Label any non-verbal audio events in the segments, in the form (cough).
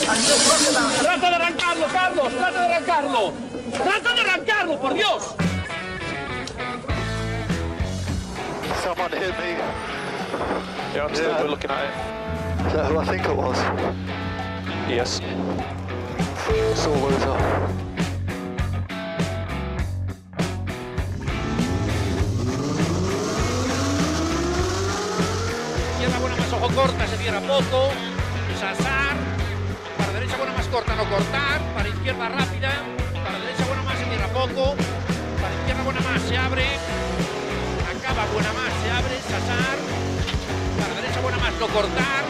¡Trata de arrancarlo, Carlos! ¡Trata de arrancarlo! ¡Trata de arrancarlo, por Dios! Someone hit me. Yeah, I'm still Yeah. looking at it. Is that who I think it was? Yes. Loser. Izquierda buena más ojo corta, se cierra poco. Derecha buena más corta, no cortar. Para izquierda rápida. Para derecha buena más, se cierra poco. Para izquierda buena más, se abre. Acaba buena más, se abre. Sasar. Para derecha buena más, no cortar.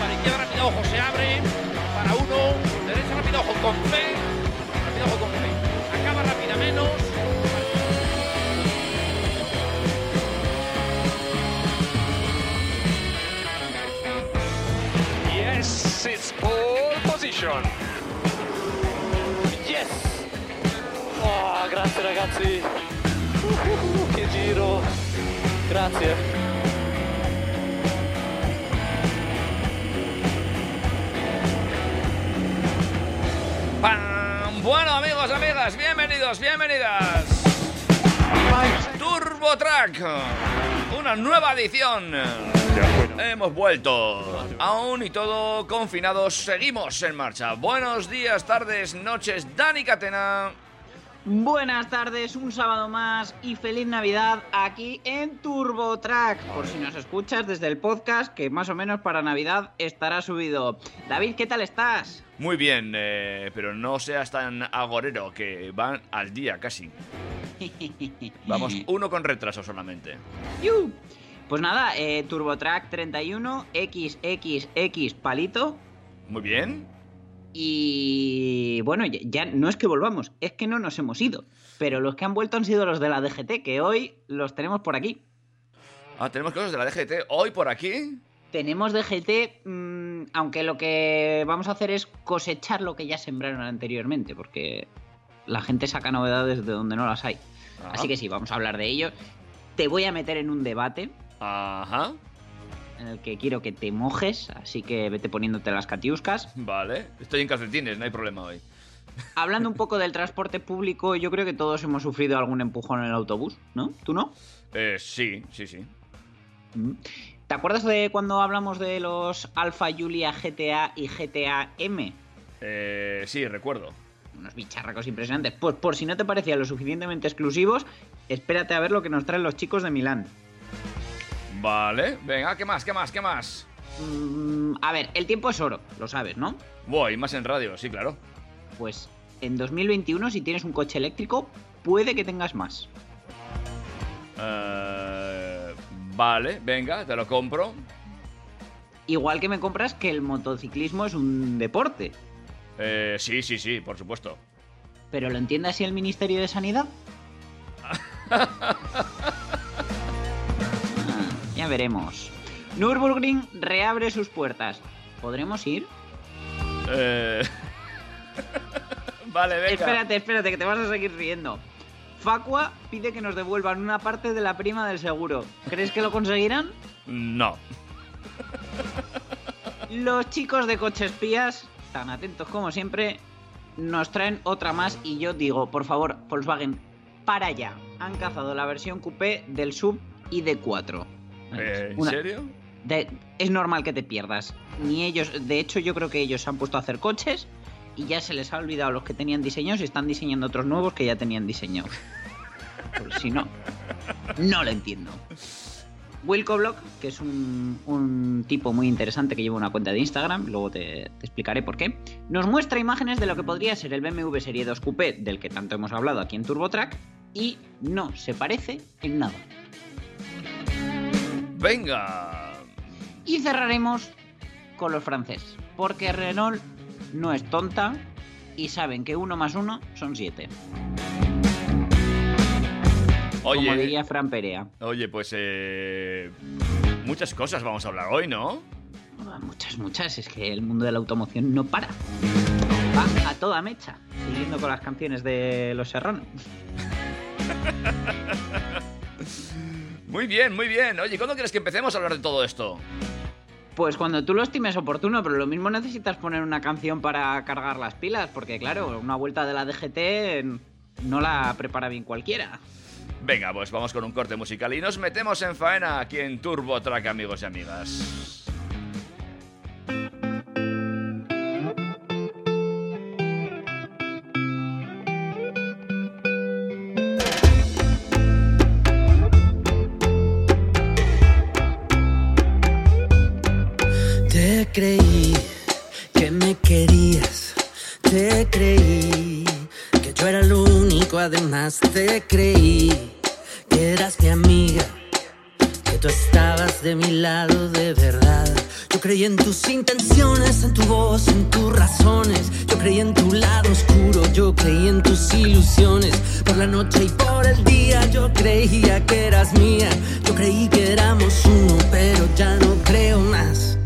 Para izquierda rápida, ojo, se abre. Para uno. Derecha rápida, ojo, con fe. Rápida, ojo, con fe. Acaba rápida menos. Position. Yes! Oh, grazie ragazzi! Uh, che giro! Grazie! Bueno, amigos, amigas, bienvenidos, bienvenidas. Turbo Track, una nueva edición. Hemos vuelto. Aún y todo confinados, seguimos en marcha. Buenos días, tardes, noches, Dani Catena. Buenas tardes, un sábado más y feliz Navidad aquí en TurboTrack. Por si nos escuchas desde el podcast, que más o menos para Navidad estará subido. David, ¿qué tal estás? Muy bien, eh, pero no seas tan agorero, que van al día casi. (laughs) Vamos uno con retraso solamente. ¡Yu! Pues nada, eh, TurboTrack 31 XXX palito. Muy bien. Y bueno, ya, ya no es que volvamos, es que no nos hemos ido. Pero los que han vuelto han sido los de la DGT, que hoy los tenemos por aquí. Ah, tenemos cosas de la DGT hoy por aquí. Tenemos DGT, mm, aunque lo que vamos a hacer es cosechar lo que ya sembraron anteriormente, porque la gente saca novedades de donde no las hay. Ajá. Así que sí, vamos a hablar de ello. Te voy a meter en un debate Ajá. en el que quiero que te mojes, así que vete poniéndote las catiuscas. Vale. Estoy en calcetines, no hay problema hoy. (laughs) Hablando un poco del transporte público, yo creo que todos hemos sufrido algún empujón en el autobús, ¿no? ¿Tú no? Eh, sí, sí, sí. Mm. ¿Te acuerdas de cuando hablamos de los Alfa Julia GTA y GTA M? Eh, sí, recuerdo. unos bicharracos impresionantes. Pues por si no te parecían lo suficientemente exclusivos, espérate a ver lo que nos traen los chicos de Milán. Vale. Venga, ¿qué más? ¿Qué más? ¿Qué más? Mm, a ver, el tiempo es oro, lo sabes, ¿no? Voy, más en radio, sí, claro. Pues en 2021, si tienes un coche eléctrico, puede que tengas más. Eh, vale, venga, te lo compro. Igual que me compras que el motociclismo es un deporte. Eh, sí, sí, sí, por supuesto. ¿Pero lo entiende así el Ministerio de Sanidad? (laughs) Veremos. Nürburgring reabre sus puertas. ¿Podremos ir? Eh... (laughs) vale, venga. Espérate, espérate, que te vas a seguir riendo. Facua pide que nos devuelvan una parte de la prima del seguro. ¿Crees que lo conseguirán? No. Los chicos de Coche Espías, tan atentos como siempre, nos traen otra más y yo digo, por favor, Volkswagen, para allá. Han cazado la versión coupé del sub ID4. Eh, ¿En Una- serio? de- es normal que te pierdas. Ni ellos, de hecho, yo creo que ellos se han puesto a hacer coches y ya se les ha olvidado los que tenían diseños y están diseñando otros nuevos que ya tenían diseño. Si no, no lo entiendo. Wilco Block, que es un, un tipo muy interesante que lleva una cuenta de Instagram, luego te, te explicaré por qué, nos muestra imágenes de lo que podría ser el BMW Serie 2 Coupé, del que tanto hemos hablado aquí en TurboTrack, y no se parece en nada. Venga. Y cerraremos con los franceses, porque Renault no es tonta y saben que uno más uno son siete. Oye, Como diría Fran Perea. oye, pues eh, muchas cosas vamos a hablar hoy, ¿no? Ah, Muchas, muchas. Es que el mundo de la automoción no para. Va a toda mecha, siguiendo con las canciones de Los Serrano. (laughs) Muy bien, muy bien. Oye, ¿cuándo quieres que empecemos a hablar de todo esto? Pues cuando tú lo estimes oportuno, pero lo mismo necesitas poner una canción para cargar las pilas, porque claro, una vuelta de la DGT no la prepara bien cualquiera. Venga, pues vamos con un corte musical y nos metemos en faena aquí en Turbo Track, amigos y amigas. Que me querías, te creí que yo era el único, además te creí que eras mi amiga, que tú estabas de mi lado de verdad. Yo creí en tus intenciones, en tu voz, en tus razones. Yo creí en tu lado oscuro, yo creí en tus ilusiones. Por la noche y por el día yo creía que eras mía. Yo creí que éramos uno, pero ya no creo más.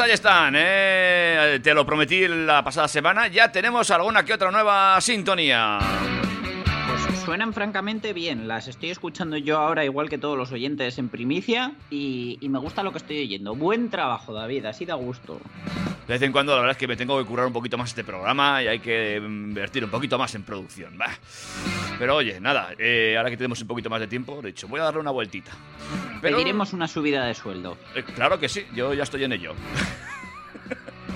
Pues ahí están, ¿eh? Te lo prometí la pasada semana. Ya tenemos alguna que otra nueva sintonía. Pues suenan francamente bien, las estoy escuchando yo ahora igual que todos los oyentes en primicia y, me gusta lo que estoy oyendo. Buen trabajo, David, así da gusto. De vez en cuando, la verdad es que me tengo que curar un poquito más este programa y hay que invertir un poquito más en producción. Bah. Pero oye, nada, eh, ahora que tenemos un poquito más de tiempo, de hecho, voy a darle una vueltita. Pero- Pediremos una subida de sueldo. Eh, claro que sí, yo ya estoy en ello.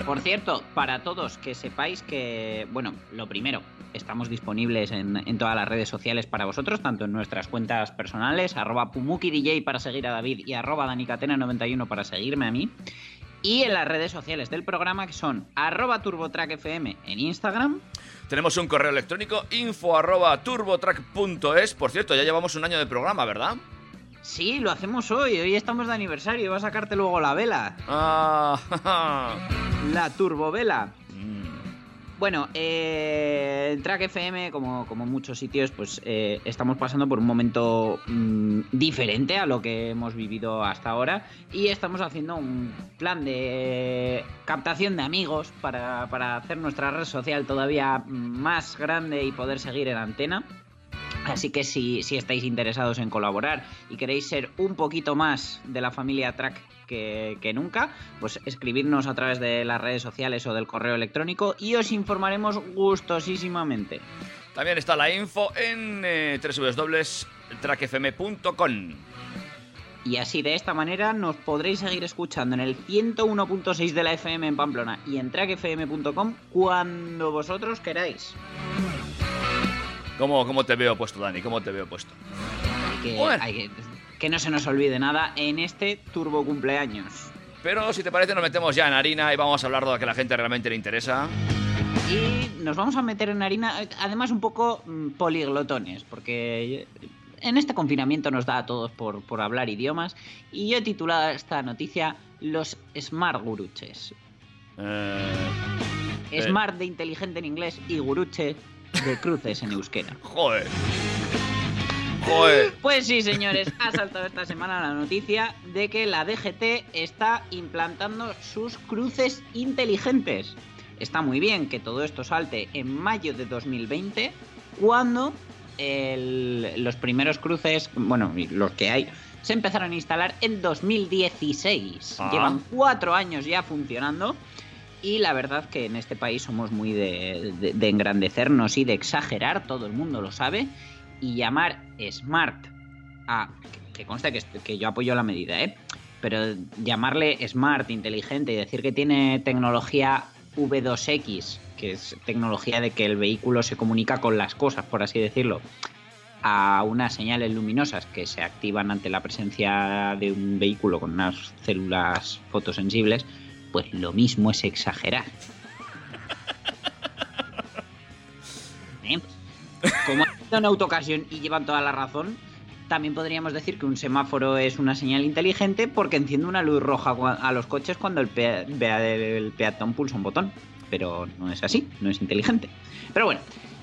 Por cierto, para todos que sepáis que, bueno, lo primero, estamos disponibles en, en todas las redes sociales para vosotros, tanto en nuestras cuentas personales, arroba PumukiDJ para seguir a David y arroba DaniCatena91 para seguirme a mí. Y en las redes sociales del programa que son arroba turbotrackfm en Instagram. Tenemos un correo electrónico info arroba turbotrack.es. Por cierto, ya llevamos un año de programa, ¿verdad? Sí, lo hacemos hoy. Hoy estamos de aniversario. Va a sacarte luego la vela. Ah, (laughs) La turbovela. Bueno, eh, Track FM, como, como muchos sitios, pues eh, estamos pasando por un momento mm, diferente a lo que hemos vivido hasta ahora y estamos haciendo un plan de captación de amigos para, para hacer nuestra red social todavía más grande y poder seguir en antena. Así que si, si estáis interesados en colaborar y queréis ser un poquito más de la familia Track que, que nunca, pues escribirnos a través de las redes sociales o del correo electrónico y os informaremos gustosísimamente. También está la info en eh, www.trackfm.com. Y así de esta manera nos podréis seguir escuchando en el 101.6 de la FM en Pamplona y en trackfm.com cuando vosotros queráis. ¿Cómo, ¿Cómo te veo puesto, Dani? ¿Cómo te veo puesto? Hay que, hay que, que no se nos olvide nada en este turbo cumpleaños. Pero si te parece, nos metemos ya en harina y vamos a hablar de lo que a la gente realmente le interesa. Y nos vamos a meter en harina, eh, además un poco mm, poliglotones, porque en este confinamiento nos da a todos por, por hablar idiomas. Y yo he titulado esta noticia Los Smart Guruches. Eh, Eh. Smart de inteligente en inglés y guruche de cruces en euskera. (laughs) joder. Joder. Pues sí, señores, ha saltado esta semana la noticia de que la DGT está implantando sus cruces inteligentes. Está muy bien que todo esto salte en mayo de 2020, cuando el- los primeros cruces, bueno, los que hay, se empezaron a instalar en 2016. Ah. Llevan cuatro años ya funcionando. Y la verdad que en este país somos muy de, de- de engrandecernos y de exagerar, todo el mundo lo sabe. Y llamar smart a... Que conste que, que yo apoyo la medida, ¿eh? Pero llamarle smart, inteligente y decir que tiene tecnología V2X, que es tecnología de que el vehículo se comunica con las cosas, por así decirlo, a unas señales luminosas que se activan ante la presencia de un vehículo con unas células fotosensibles, pues lo mismo es exagerar. (laughs) ¿Eh? Como en autocasión y llevan toda la razón, también podríamos decir que un semáforo es una señal inteligente porque enciende una luz roja a los coches cuando el, vea- el peatón pulsa un botón. Pero no es así, no es inteligente. Pero bueno,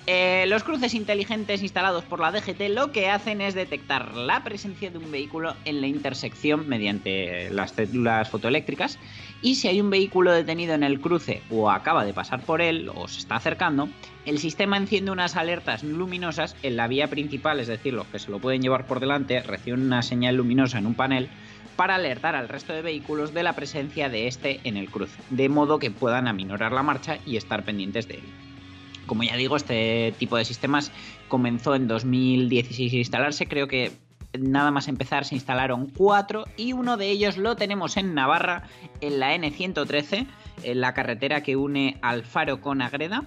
eh, los cruces inteligentes instalados por la DGT lo que hacen es detectar la presencia de un vehículo en la intersección mediante las células fotoeléctricas y si hay un vehículo detenido en el cruce o acaba de pasar por él o se está acercando, el sistema enciende unas alertas luminosas en la vía principal, es decir, los que se lo pueden llevar por delante reciben una señal luminosa en un panel para alertar al resto de vehículos de la presencia de este en el cruce, de modo que puedan aminorar la marcha y estar pendientes de él. Como ya digo, este tipo de sistemas comenzó en 2016 a instalarse, creo que nada más empezar se instalaron cuatro y uno de ellos lo tenemos en Navarra, en la N113, en la carretera que une Alfaro con Agreda.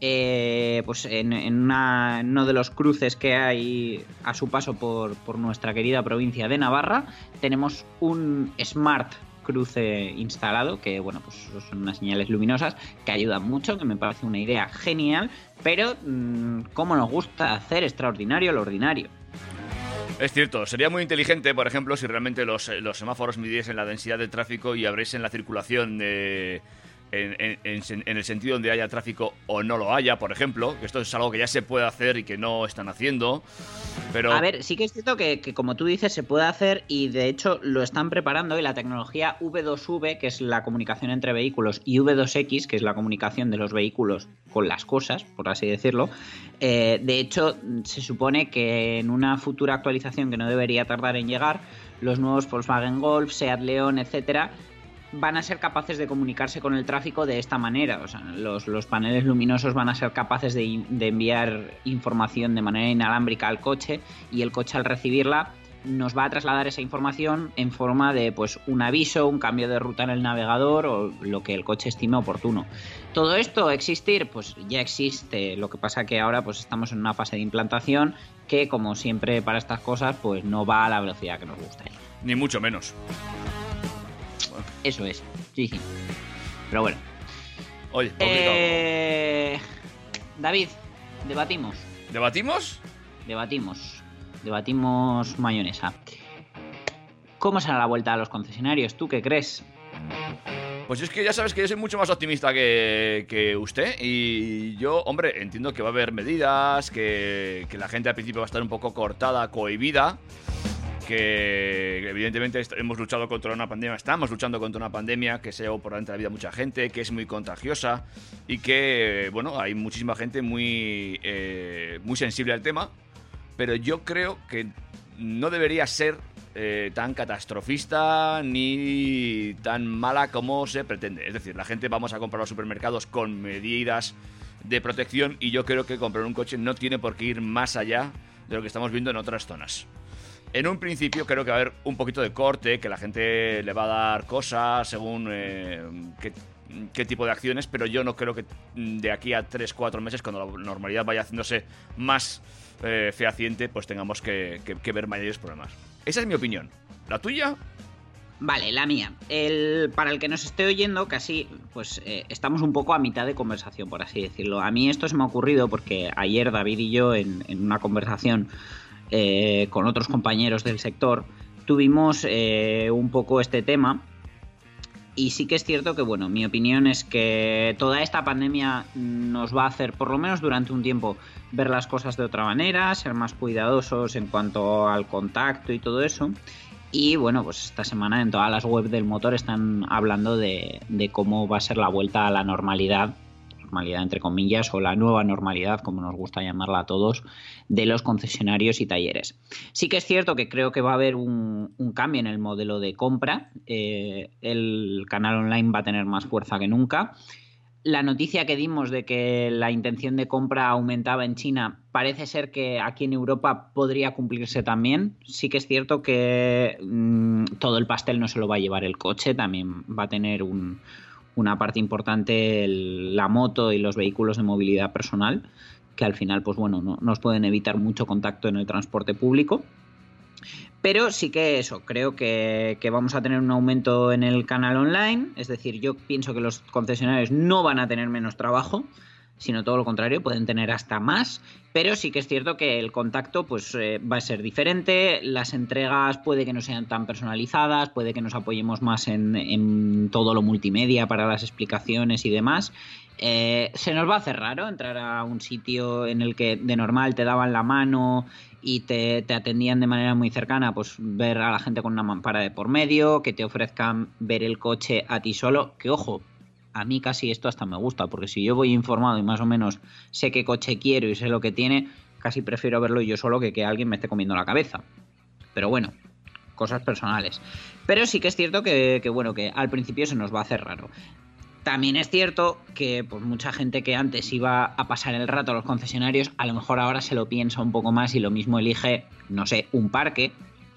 Eh, pues en, una- uno de los cruces que hay a su paso por nuestra querida provincia de Navarra, tenemos un Smart cruce instalado, que bueno, pues son unas señales luminosas que ayudan mucho, que me parece una idea genial, pero mm, cómo nos gusta hacer extraordinario lo ordinario. Es cierto, sería muy inteligente, por ejemplo, si realmente los, eh, los semáforos midiesen la densidad de tráfico y abriesen la circulación de- en- en en el sentido donde haya tráfico o no lo haya, por ejemplo, que esto es algo que ya se puede hacer y que no están haciendo. Pero A ver, sí que es cierto que, que como tú dices se puede hacer y de hecho lo están preparando y la tecnología V2V, que es la comunicación entre vehículos, y V2X, que es la comunicación de los vehículos con las cosas, por así decirlo, eh, de hecho se supone que en una futura actualización que no debería tardar en llegar, los nuevos Volkswagen Golf, Seat León, etcétera, van a ser capaces de comunicarse con el tráfico de esta manera. Los, los paneles luminosos van a ser capaces de, de enviar información de manera inalámbrica al coche y el coche al recibirla nos va a trasladar esa información en forma de pues un aviso, un cambio de ruta en el navegador o lo que el coche estime oportuno. Todo esto existir, pues ya existe. Lo que pasa que ahora pues estamos en una fase de implantación que como siempre para estas cosas pues no va a la velocidad que nos gustaría. ni mucho menos. Eso es, sí, sí. Pero bueno. Oye. Eh, David, debatimos. ¿Debatimos? Debatimos. Debatimos mayonesa. ¿Cómo será la vuelta a los concesionarios? ¿Tú qué crees? Pues es que ya sabes que yo soy mucho más optimista que, que usted y yo, hombre, entiendo que va a haber medidas, que, que la gente al principio va a estar un poco cortada, cohibida, que evidentemente hemos luchado contra una pandemia, estamos luchando contra una pandemia que se llevó por delante de la vida de mucha gente, que es muy contagiosa y que, bueno, hay muchísima gente muy, eh, muy sensible al tema, pero yo creo que no debería ser eh, tan catastrofista ni tan mala como se pretende. Es decir, la gente vamos a comprar a los supermercados con medidas de protección y yo creo que comprar un coche no tiene por qué ir más allá de lo que estamos viendo en otras zonas. En un principio creo que va a haber un poquito de corte, que la gente le va a dar cosas según eh, qué, tipo de acciones, pero yo no creo que de aquí a 3-4 meses, cuando la normalidad vaya haciéndose más eh, fehaciente, pues tengamos que, ver mayores problemas. Esa es mi opinión. ¿La tuya? Vale, la mía. El, para el que nos esté oyendo, casi, pues eh, estamos un poco a mitad de conversación, por así decirlo. A mí esto se me ha ocurrido porque ayer David y yo, en una conversación eh, con otros compañeros del sector, tuvimos eh, un poco este tema. Y sí que es cierto que, bueno, mi opinión es que toda esta pandemia nos va a hacer, por lo menos durante un tiempo, ver las cosas de otra manera, ser más cuidadosos en cuanto al contacto y todo eso. Y bueno, pues esta semana en todas las webs del motor están hablando de, de cómo va a ser la vuelta a la normalidad, normalidad entre comillas, o la nueva normalidad, como nos gusta llamarla a todos, de los concesionarios y talleres. Sí que es cierto que creo que va a haber un, cambio en el modelo de compra. Eh, el canal online va a tener más fuerza que nunca. La noticia que dimos de que la intención de compra aumentaba en China parece ser que aquí en Europa podría cumplirse también. Sí que es cierto que mm, todo el pastel no se lo va a llevar el coche, también va a tener un- una parte importante la moto y los vehículos de movilidad personal, que al final, pues bueno, no- nos pueden evitar mucho contacto en el transporte público. Pero sí que eso, creo que vamos a tener un aumento en el canal online. Es decir, yo pienso que los concesionarios no van a tener menos trabajo, sino todo lo contrario, pueden tener hasta más. Pero sí que es cierto que el contacto pues, eh, va a ser diferente. Las entregas puede que no sean tan personalizadas, puede que nos apoyemos más en, todo lo multimedia para las explicaciones y demás. Eh, se nos va a hacer raro entrar a un sitio en el que de normal te daban la mano y te, te atendían de manera muy cercana, pues ver a la gente con una mampara de por medio, que te ofrezcan ver el coche a ti solo, que ojo, a mí casi esto hasta me gusta, porque si yo voy informado y más o menos sé qué coche quiero y sé lo que tiene, casi prefiero verlo yo solo que que alguien me esté comiendo la cabeza. Pero bueno, cosas personales. Pero sí que es cierto que, bueno, que al principio se nos va a hacer raro. También es cierto que pues, mucha gente que antes iba a pasar el rato a los concesionarios, a lo mejor ahora se lo piensa un poco más y lo mismo elige, no sé, un parque,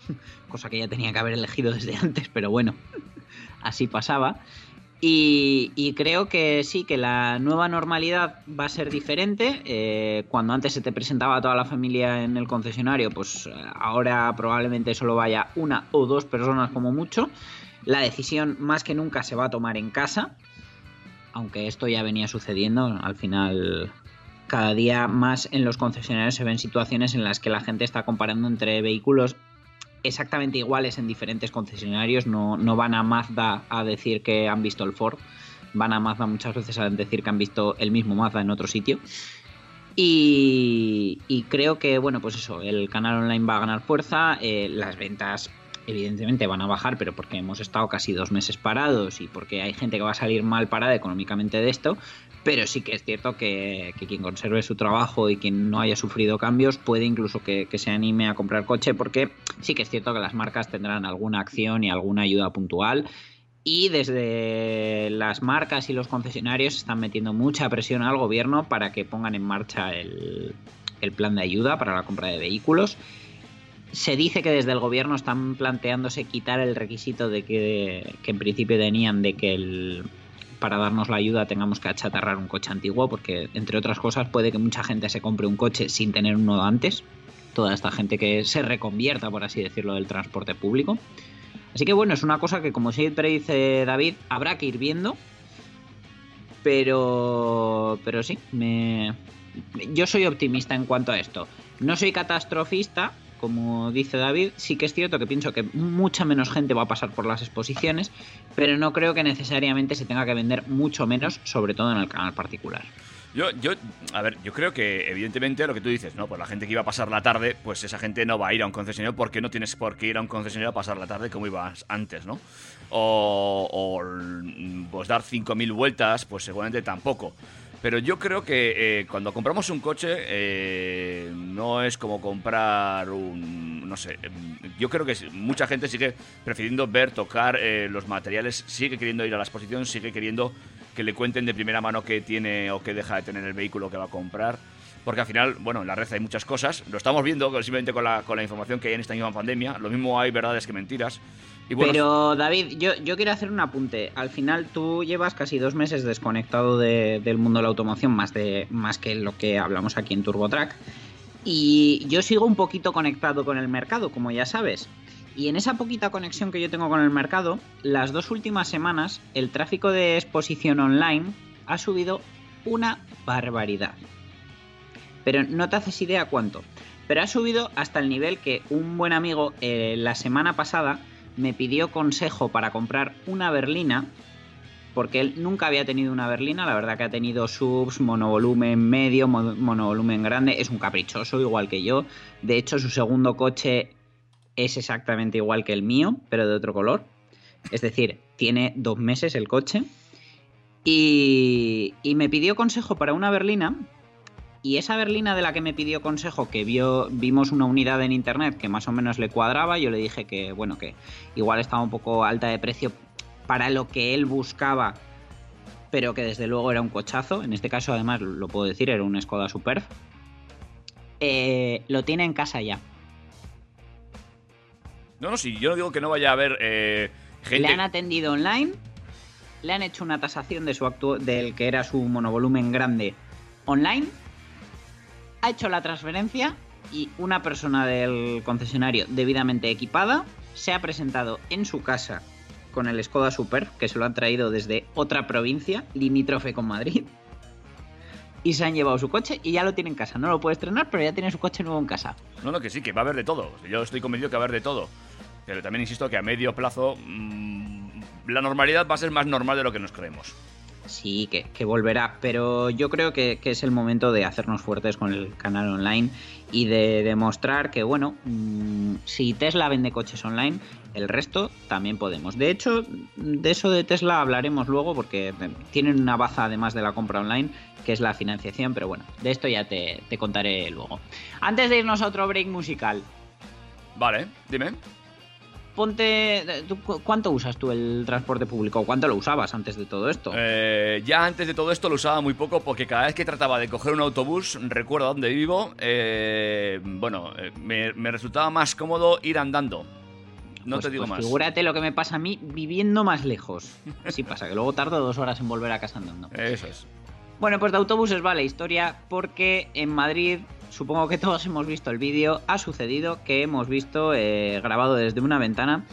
(laughs) cosa que ya tenía que haber elegido desde antes, pero bueno, (laughs) así pasaba. Y, creo que sí, que la nueva normalidad va a ser diferente. Eh, cuando antes se te presentaba toda la familia en el concesionario, pues eh, ahora probablemente solo vaya una o dos personas como mucho. La decisión más que nunca se va a tomar en casa, aunque esto ya venía sucediendo. Al final, cada día más en los concesionarios se ven situaciones en las que la gente está comparando entre vehículos exactamente iguales en diferentes concesionarios. No, no van a Mazda a decir que han visto el Ford. Van a Mazda muchas veces a decir que han visto el mismo Mazda en otro sitio. Y, creo que, bueno, pues eso, el canal online va a ganar fuerza. eh, las ventas, evidentemente, van a bajar, pero porque hemos estado casi dos meses parados y porque hay gente que va a salir mal parada económicamente de esto. Pero sí que es cierto que, quien conserve su trabajo y quien no haya sufrido cambios puede incluso que, se anime a comprar coche porque sí que es cierto que las marcas tendrán alguna acción y alguna ayuda puntual y desde las marcas y los concesionarios están metiendo mucha presión al gobierno para que pongan en marcha el, plan de ayuda para la compra de vehículos. Se dice que desde el gobierno están planteándose quitar el requisito de que en principio tenían de que el, para darnos la ayuda tengamos que achatarrar un coche antiguo, porque entre otras cosas puede que mucha gente se compre un coche sin tener uno antes. Toda esta gente que se reconvierta, por así decirlo, del transporte público. Así que bueno, es una cosa que como siempre dice David, habrá que ir viendo. Pero, pero sí, me, yo soy optimista en cuanto a esto. No soy catastrofista, como dice David, sí que es cierto que pienso que mucha menos gente va a pasar por las exposiciones, pero no creo que necesariamente se tenga que vender mucho menos, sobre todo en el canal particular. Yo, yo, a ver, yo creo que evidentemente lo que tú dices, ¿no? Pues la gente que iba a pasar la tarde, pues esa gente no va a ir a un concesionario porque no tienes por qué ir a un concesionario a pasar la tarde como ibas antes, ¿no? O, o pues dar 5.000 vueltas, pues seguramente tampoco. Pero yo creo que eh, cuando compramos un coche eh, no es como comprar un... no sé, em, yo creo que mucha gente sigue prefiriendo ver, tocar eh, los materiales, sigue queriendo ir a la exposición, sigue queriendo que le cuenten de primera mano qué tiene o qué deja de tener el vehículo que va a comprar. Porque al final, bueno, en la red hay muchas cosas. Lo estamos viendo simplemente con la, con la información que hay en esta misma pandemia. Lo mismo hay verdades que mentiras. Pero David, yo, quiero hacer un apunte. Al final tú llevas casi dos meses desconectado de- del mundo de la automoción, más, de, más que lo que hablamos aquí en TurboTrack. Y yo sigo un poquito conectado con el mercado, como ya sabes. Y en esa poquita conexión que yo tengo con el mercado, las dos últimas semanas el tráfico de exposición online ha subido una barbaridad. Pero no te haces idea cuánto. Pero ha subido hasta el nivel que un buen amigo eh, la semana pasada me pidió consejo para comprar una berlina. Porque él nunca había tenido una berlina, la verdad que ha tenido subs, monovolumen medio, mo- monovolumen grande, es un caprichoso igual que yo. De hecho, su segundo coche es exactamente igual que el mío, pero de otro color. Es decir, tiene dos meses el coche. Y, y me pidió consejo para una berlina. Y esa berlina de la que me pidió consejo, que vio, vimos una unidad en internet que más o menos le cuadraba, yo le dije que, bueno, que igual estaba un poco alta de precio para lo que él buscaba, pero que desde luego era un cochazo. En este caso, además, lo puedo decir, era un Skoda Superb. Eh, lo tiene en casa ya. no, no, sí, yo no digo que no vaya a haber eh, gente... Le han atendido online, le han hecho una tasación de su actu- del que era su monovolumen grande online, ha hecho la transferencia y una persona del concesionario debidamente equipada se ha presentado en su casa con el Skoda Super, que se lo han traído desde otra provincia, limítrofe con Madrid. Y se han llevado su coche y ya lo tiene en casa. No lo puede estrenar, pero ya tiene su coche nuevo en casa. No, no, que sí, que va a haber de todo. Yo estoy convencido que va a haber de todo. Pero también insisto que a medio plazo mm, la normalidad va a ser más normal de lo que nos creemos. Sí, que, volverá, pero yo creo que, es el momento de hacernos fuertes con el canal online y de demostrar que, bueno, mm, si Tesla vende coches online, el resto también podemos. De hecho, de eso de Tesla hablaremos luego porque tienen una baza además de la compra online, que es la financiación, pero bueno, de esto ya te, te contaré luego. Antes de irnos a otro break musical, Vale, dime. Ponte... ¿tú cu- ¿Cuánto usas tú el transporte público? ¿Cuánto lo usabas antes de todo esto? Eh, ya antes de todo esto lo usaba muy poco porque cada vez que trataba de coger un autobús, recuerdo dónde vivo, eh, bueno, eh, me, me resultaba más cómodo ir andando. No Pues- te digo pues más. Figúrate lo que me pasa a mí viviendo más lejos. Sí pasa, que luego tardo dos horas en volver a casa andando. Eso es. Bueno, pues de autobuses va la historia porque en Madrid, supongo que todos hemos visto el vídeo, ha sucedido que hemos visto eh, grabado desde una ventana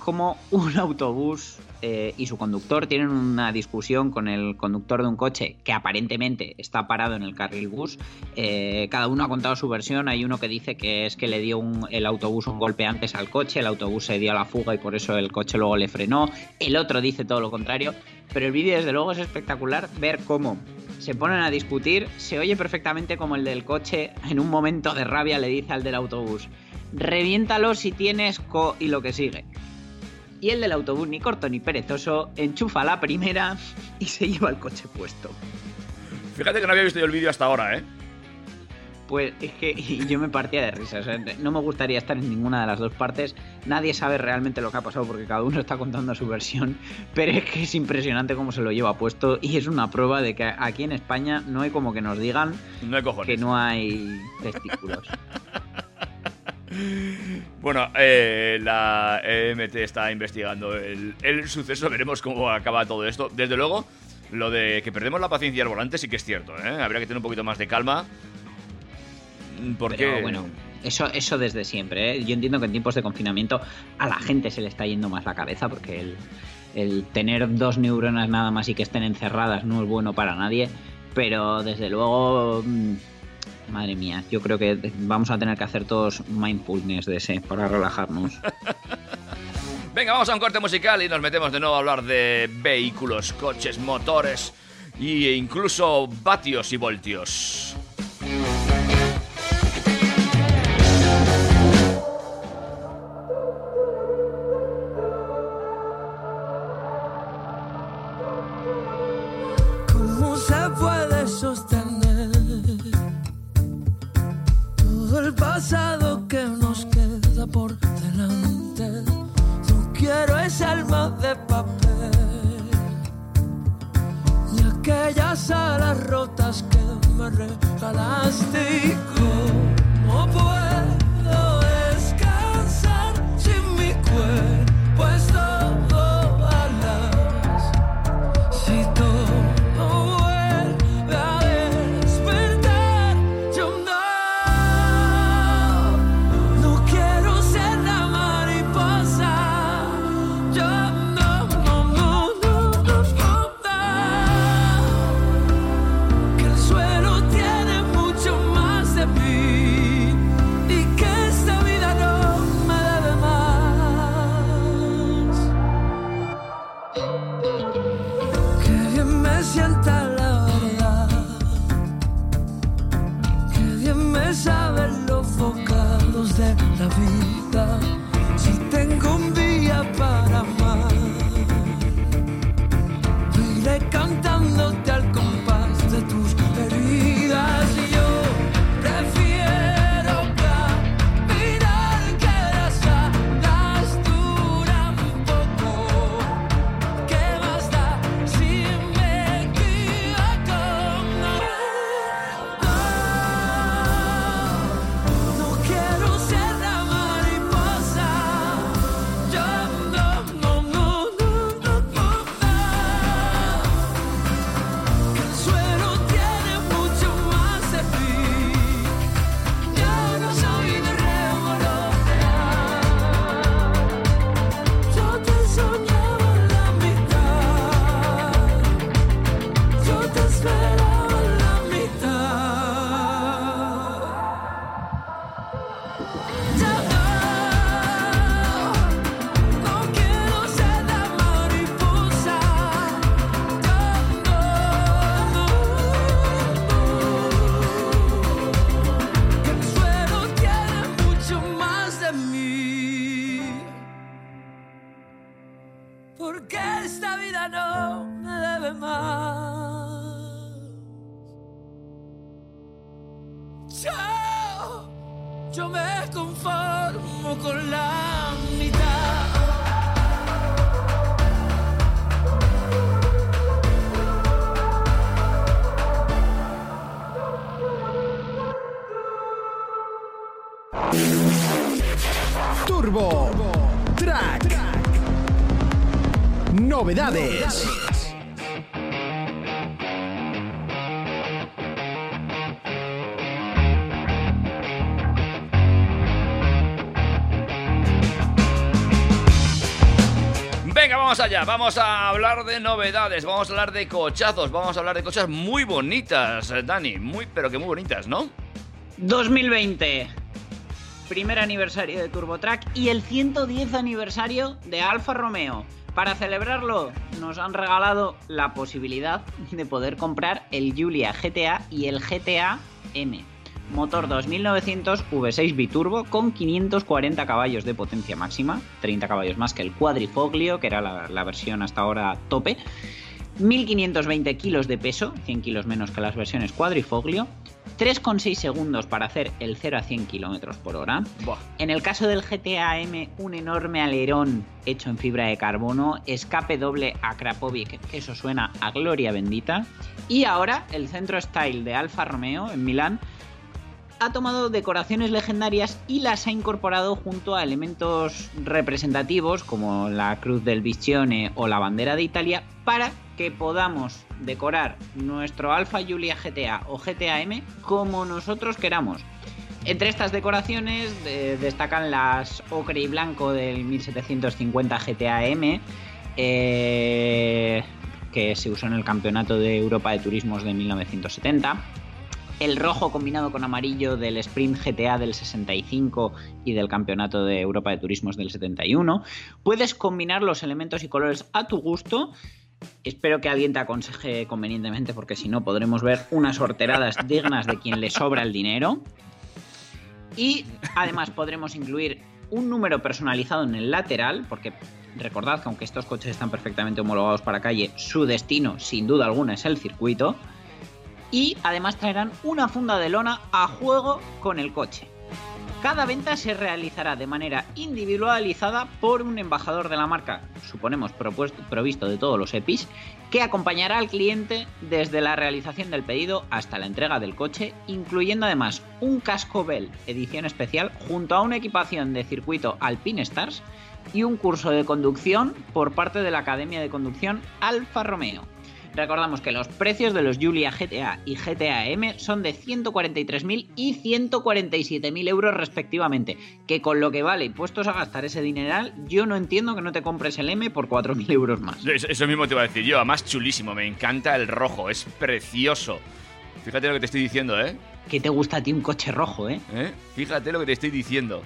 como un autobús eh, y su conductor tienen una discusión con el conductor de un coche que aparentemente está parado en el carril bus. Eh, cada uno ha contado su versión. Hay uno que dice que es que le dio el autobús un golpe antes al coche, el autobús se dio a la fuga y por eso el coche luego le frenó. El otro dice todo lo contrario. Pero el vídeo desde luego es espectacular ver cómo se ponen a discutir, se oye perfectamente como el del coche en un momento de rabia le dice al del autobús, reviéntalo si tienes co y lo que sigue. Y el del autobús, ni corto ni perezoso, enchufa la primera (laughs) y se lleva el coche puesto. Fíjate que no había visto yo el vídeo hasta ahora, ¿eh? Pues es que (laughs) yo me partía de risa. o sea, no me gustaría estar en ninguna de las dos partes. Nadie sabe realmente lo que ha pasado porque cada uno está contando su versión. (laughs) Pero es que es impresionante cómo se lo lleva puesto. Y es una prueba de que aquí en España no hay como que nos digan No hay cojones. que no hay testículos. (laughs) Bueno, eh, la EMT está investigando el, el suceso, veremos cómo acaba todo esto. Desde luego, lo de que perdemos la paciencia al volante sí que es cierto, ¿eh? Habría que tener un poquito más de calma. Porque, Pero bueno, Eso, eso desde siempre. ¿eh? Yo entiendo que en tiempos de confinamiento a la gente se le está yendo más la cabeza porque el, el tener dos neuronas nada más y que estén encerradas no es bueno para nadie. Pero desde luego, mm, madre mía, yo creo que vamos a tener que hacer todos mindfulness de ese para relajarnos. (laughs) Venga, vamos a un corte musical y nos metemos de nuevo a hablar de vehículos, coches, motores e incluso vatios y voltios. Alas rotas que me regalaste. ¿Y Porque esta vida no me debe más. Yo, yo me conformo con la mitad. Turbo. Novedades. Venga, vamos allá, vamos a hablar de novedades, vamos a hablar de cochazos, vamos a hablar de cosas muy bonitas, Dani, muy, pero que muy bonitas, ¿no? 2020. Primer aniversario de TurboTrack y el 110 aniversario de Alfa Romeo. Para celebrarlo, nos han regalado la posibilidad de poder comprar el Giulia GTA y el GTA M. Motor 2900 V6 biturbo con 540 caballos de potencia máxima, 30 caballos más que el Quadrifoglio, que era la, la versión hasta ahora tope. 1520 kilos de peso, 100 kilos menos que las versiones Quadrifoglio. 3,6 segundos para hacer el 0 a 100 kilómetros por hora. Buah. En el caso del GTA M, un enorme alerón hecho en fibra de carbono, escape doble a Krapovic, eso suena a gloria bendita. Y ahora el centro style de Alfa Romeo en Milán ha tomado decoraciones legendarias y las ha incorporado junto a elementos representativos como la cruz del Visione o la bandera de Italia para que podamos decorar nuestro Alfa Giulia GTA o GTA M como nosotros queramos. Entre estas decoraciones eh, destacan las ocre y blanco del 1750 GTA M, eh, que se usó en el Campeonato de Europa de Turismos de 1970. El rojo combinado con amarillo del Sprint GTA del 65 y del Campeonato de Europa de Turismos del 71. Puedes combinar los elementos y colores a tu gusto. Espero que alguien te aconseje convenientemente porque si no podremos ver unas horteradas (laughs) dignas de quien le sobra el dinero. Y además podremos incluir un número personalizado en el lateral, porque recordad que aunque estos coches están perfectamente homologados para calle, su destino sin duda alguna es el circuito. Y además traerán una funda de lona a juego con el coche. Cada venta se realizará de manera individualizada por un embajador de la marca, suponemos propuesto- provisto de todos los EPIs, que acompañará al cliente desde la realización del pedido hasta la entrega del coche, incluyendo además un casco Bell edición especial junto a una equipación de circuito Alpine Stars y un curso de conducción por parte de la Academia de Conducción Alfa Romeo. Recordamos que los precios de los Giulia GTA y GTA M son de 143.000 y 147.000 euros respectivamente. Que con lo que vale y puestos a gastar ese dineral, yo no entiendo que no te compres el M por 4.000 euros más. Eso, eso mismo te iba a decir yo, además chulísimo, me encanta el rojo, es precioso. Fíjate lo que te estoy diciendo, ¿eh? Que te gusta a ti un coche rojo, ¿eh? ¿Eh? Fíjate lo que te estoy diciendo.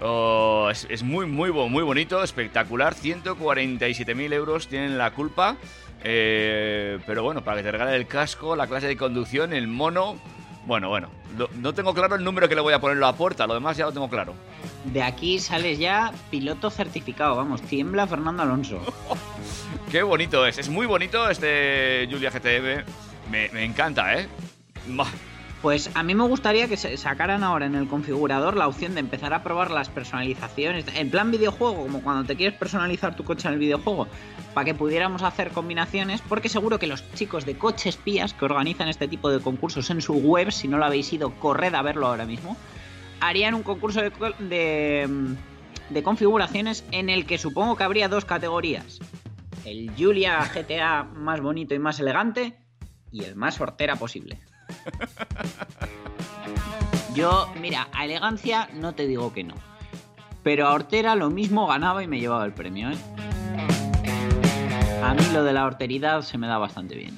Oh, es, es muy, muy, muy bonito, espectacular. 147.000 euros tienen la culpa. Eh, pero bueno, para que te regale el casco, la clase de conducción, el mono. Bueno, bueno, no tengo claro el número que le voy a poner en la puerta, lo demás ya lo tengo claro. De aquí sales ya piloto certificado, vamos, tiembla Fernando Alonso. (laughs) Qué bonito es, es muy bonito este Julia GTM. Me, me encanta, ¿eh? Bah, Pues a mí me gustaría que sacaran ahora en el configurador la opción de empezar a probar las personalizaciones, en plan videojuego, como cuando te quieres personalizar tu coche en el videojuego, para que pudiéramos hacer combinaciones, porque seguro que los chicos de Coches Pías que organizan este tipo de concursos en su web, si no lo habéis ido, corred a verlo ahora mismo, harían un concurso de, mm, de configuraciones en el que supongo que habría dos categorías. El Julia GTA más bonito y más elegante y el más hortera posible. (laughs) Yo, mira, a elegancia no te digo que no. Pero a hortera lo mismo ganaba y me llevaba el premio, ¿eh? A mí lo de la horteridad se me da bastante bien.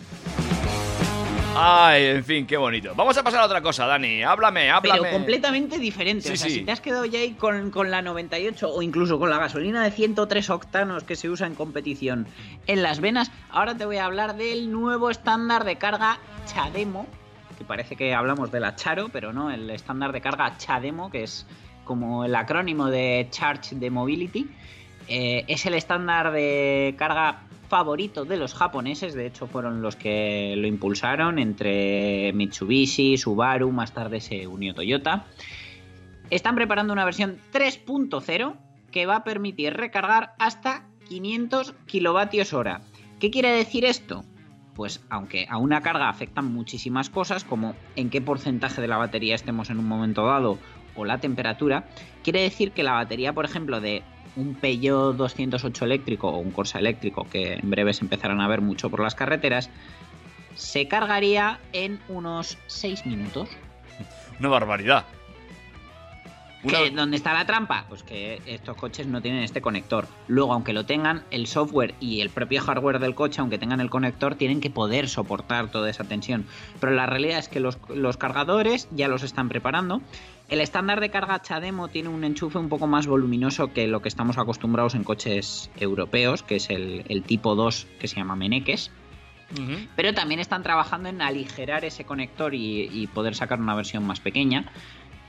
Ay, en fin, qué bonito. Vamos a pasar a otra cosa, Dani. Háblame, háblame. Pero completamente diferente. Sí, o sea, sí. si te has quedado ya ahí con, con la 98 o incluso con la gasolina de 103 octanos que se usa en competición en las venas, ahora te voy a hablar del nuevo estándar de carga Chademo, parece que hablamos de la Charo, pero no, el estándar de carga Chademo, que es como el acrónimo de Charge de Mobility. Eh, es el estándar de carga favorito de los japoneses, de hecho fueron los que lo impulsaron entre Mitsubishi, Subaru, más tarde se unió Toyota. Están preparando una versión 3.0 que va a permitir recargar hasta 500 kilovatios hora. ¿Qué quiere decir esto? Pues aunque a una carga afectan muchísimas cosas, como en qué porcentaje de la batería estemos en un momento dado o la temperatura, quiere decir que la batería, por ejemplo, de un Peugeot 208 eléctrico o un Corsa eléctrico, que en breve se empezarán a ver mucho por las carreteras, se cargaría en unos 6 minutos. Una barbaridad. Una- ¿Que ¿Dónde está la trampa? Pues que estos coches no tienen este conector. Luego, aunque lo tengan, el software y el propio hardware del coche, aunque tengan el conector, tienen que poder soportar toda esa tensión. Pero la realidad es que los, los cargadores ya los están preparando. El estándar de carga Chademo tiene un enchufe un poco más voluminoso que lo que estamos acostumbrados en coches europeos, que es el, el tipo 2 que se llama Meneques. Pero también están trabajando en aligerar ese conector y, y poder sacar una versión más pequeña.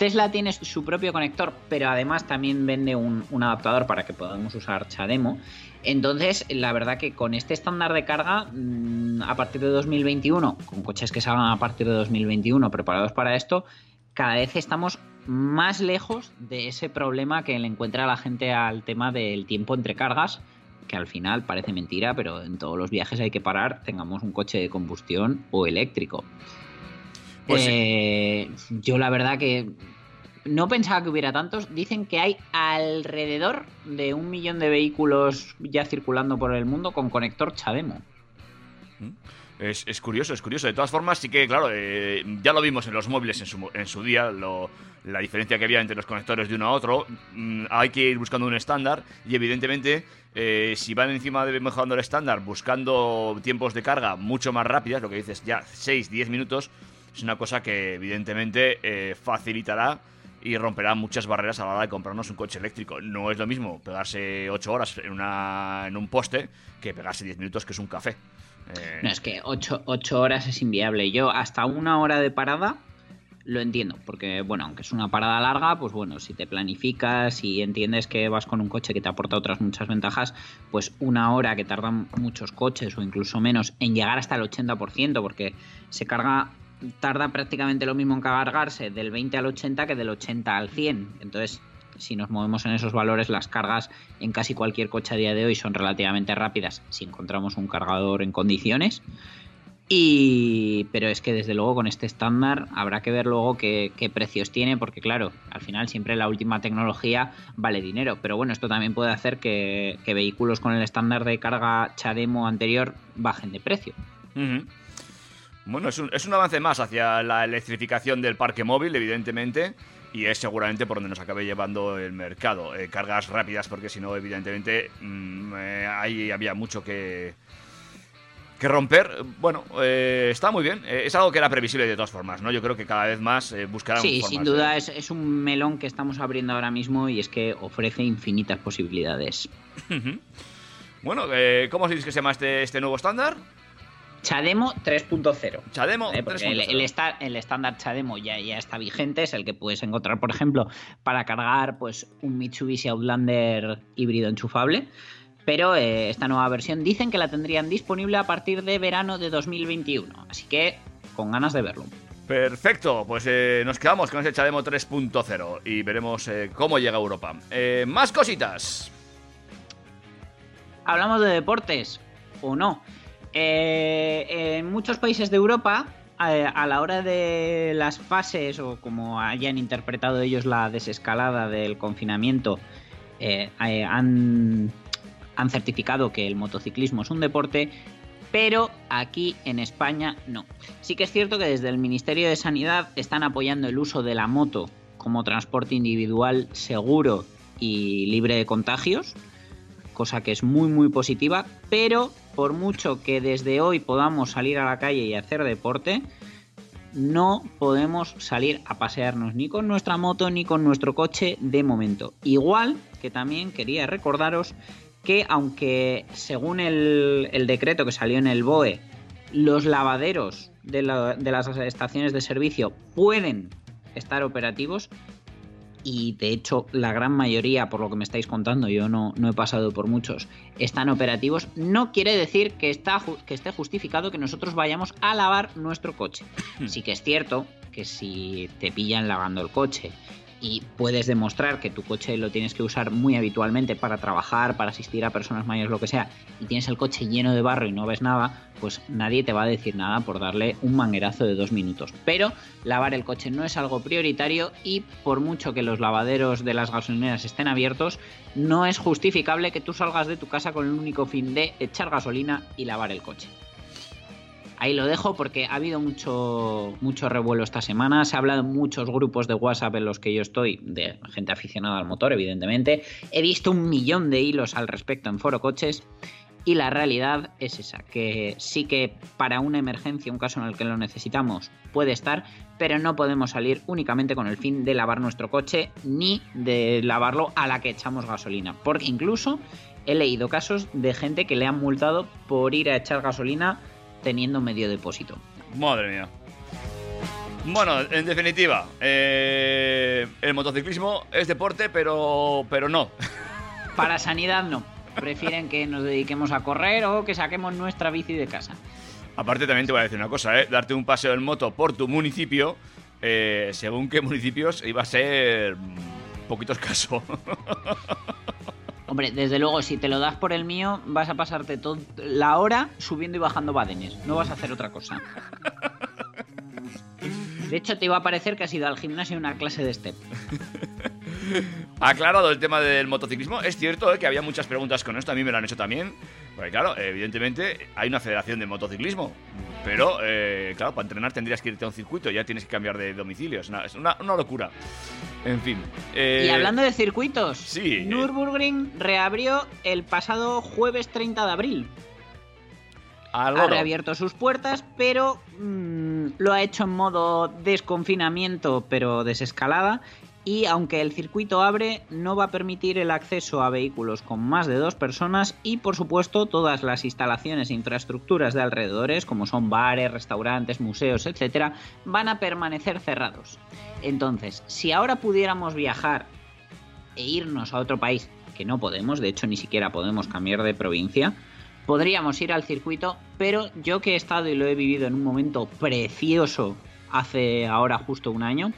Tesla tiene su propio conector, pero además también vende un, un adaptador para que podamos usar Chademo. Entonces, la verdad que con este estándar de carga, mm, a partir de 2021, con coches que salgan a partir de 2021 preparados para esto, cada vez estamos más lejos de ese problema que le encuentra la gente al tema del tiempo entre cargas, que al final parece mentira, pero en todos los viajes hay que parar, tengamos un coche de combustión o eléctrico. Pues sí. Eh, Yo la verdad que no pensaba que hubiera tantos. Dicen que hay alrededor de un millón de vehículos ya circulando por el mundo con conector Chademo. Es, es curioso, es curioso. De todas formas, sí que, claro, eh, ya lo vimos en los móviles en su, en su día, la diferencia que había entre los conectores de uno a otro. Mm, hay que ir buscando un estándar y, evidentemente, eh, si van encima de mejorando el estándar, buscando tiempos de carga mucho más rápidas, lo que dices ya 6, 10 minutos, es una cosa que, evidentemente, eh, facilitará y romperá muchas barreras a la hora de comprarnos un coche eléctrico. No es lo mismo pegarse 8 horas en, una, en un poste que pegarse 10 minutos, que es un café. Eh, No, es que 8, horas es inviable. Yo hasta una hora de parada lo entiendo, porque bueno, aunque es una parada larga, pues bueno, si te planificas y entiendes que vas con un coche que te aporta otras muchas ventajas, pues una hora que tardan muchos coches o incluso menos en llegar hasta el 80%, porque se carga tarda prácticamente lo mismo en cargarse del 20 al 80 que del 80 al 100. Entonces, si nos movemos en esos valores, las cargas en casi cualquier coche a día de hoy son relativamente rápidas si encontramos un cargador en condiciones. Y pero es que desde luego con este estándar habrá que ver luego qué, precios tiene, porque claro, al final siempre la última tecnología vale dinero. Pero bueno, esto también puede hacer que, vehículos con el estándar de carga Chademo anterior bajen de precio. Bueno, es un, es un avance más hacia la electrificación del parque móvil, evidentemente, y es seguramente por donde nos acabe llevando el mercado. Eh, cargas rápidas, porque si no, evidentemente, mm, eh, ahí había mucho que, que romper. Bueno, eh, está muy bien. Eh, es algo que era previsible de todas formas, ¿no? Yo creo que cada vez más buscarán Sí, formas sin de- duda es, es un melón que estamos abriendo ahora mismo y es que ofrece infinitas posibilidades. (laughs) Bueno, eh, ¿cómo se dice que se llama este, este nuevo estándar? Chademo 3.0. Chademo ¿eh? Porque el, 3.0. el estándar Chademo ya, ya está vigente, es el que puedes encontrar, por ejemplo, para cargar pues, un Mitsubishi Outlander híbrido enchufable. Pero eh, esta nueva versión dicen que la tendrían disponible a partir de verano de 2021. Así que con ganas de verlo. Perfecto, pues eh, nos quedamos con ese Chademo 3.0 y veremos eh, cómo llega a Europa. Más cositas. ¿Hablamos de deportes o no? Eh, en muchos países de Europa, eh, a la hora de las fases o como hayan interpretado ellos la desescalada del confinamiento, eh, han, han certificado que el motociclismo es un deporte, pero aquí en España no. Sí que es cierto que desde el Ministerio de Sanidad están apoyando el uso de la moto como transporte individual seguro y libre de contagios cosa que es muy muy positiva, pero por mucho que desde hoy podamos salir a la calle y hacer deporte, no podemos salir a pasearnos ni con nuestra moto ni con nuestro coche de momento. Igual que también quería recordaros que aunque según el, decreto que salió en el BOE, los lavaderos de, la- de las estaciones de servicio pueden estar operativos, y de hecho la gran mayoría, por lo que me estáis contando, yo no, no he pasado por muchos, están operativos, no quiere decir que, está, que esté justificado que nosotros vayamos a lavar nuestro coche. Sí que es cierto que si te pillan lavando el coche y puedes demostrar que tu coche lo tienes que usar muy habitualmente para trabajar, para asistir a personas mayores, lo que sea, y tienes el coche lleno de barro y no ves nada, pues nadie te va a decir nada por darle un manguerazo de dos minutos. Pero lavar el coche no es algo prioritario y por mucho que los lavaderos de las gasolineras estén abiertos, no es justificable que tú salgas de tu casa con el único fin de echar gasolina y lavar el coche. Ahí lo dejo porque ha habido mucho, mucho revuelo esta semana. Se ha hablado en muchos grupos de WhatsApp en los que yo estoy, de gente aficionada al motor, evidentemente. He visto un millón de hilos al respecto en Foro Coches. Y la realidad es esa, que sí que para una emergencia, un caso en el que lo necesitamos, puede estar, pero no podemos salir únicamente con el fin de lavar nuestro coche ni de lavarlo a la que echamos gasolina. Porque incluso he leído casos de gente que le han multado por ir a echar gasolina teniendo medio depósito. Madre mía. Bueno, en definitiva, eh, el motociclismo es deporte, pero, pero no. (laughs) Para sanidad no. Prefieren que nos dediquemos a correr o que saquemos nuestra bici de casa. Aparte también te voy a decir una cosa, ¿eh? Darte un paseo en moto por tu municipio, eh, según qué municipios, iba a ser mm, poquito escaso. (laughs) Hombre, desde luego, si te lo das por el mío, vas a pasarte toda la hora subiendo y bajando badenes. No vas a hacer otra cosa. De hecho, te iba a parecer que has ido al gimnasio una clase de step. (laughs) Aclarado el tema del motociclismo, es cierto eh, que había muchas preguntas con esto, a mí me lo han hecho también. Porque claro, evidentemente hay una federación de motociclismo. Pero, eh, claro, para entrenar tendrías que irte a un circuito, ya tienes que cambiar de domicilio. Es una, es una- una locura. En fin. eh, Y hablando de circuitos, sí, eh. Nürburgring reabrió el pasado jueves 30 de abril. Ha reabierto sus puertas, pero mm, lo ha hecho en modo desconfinamiento, pero desescalada. Y aunque el circuito abre, no va a permitir el acceso a vehículos con más de dos personas y, por supuesto, todas las instalaciones e infraestructuras de alrededores, como son bares, restaurantes, museos, etcétera, van a permanecer cerrados. Entonces, si ahora pudiéramos viajar e irnos a otro país, que no podemos, de hecho ni siquiera podemos cambiar de provincia, podríamos ir al circuito, pero yo que he estado y lo he vivido en un momento precioso hace ahora justo un año,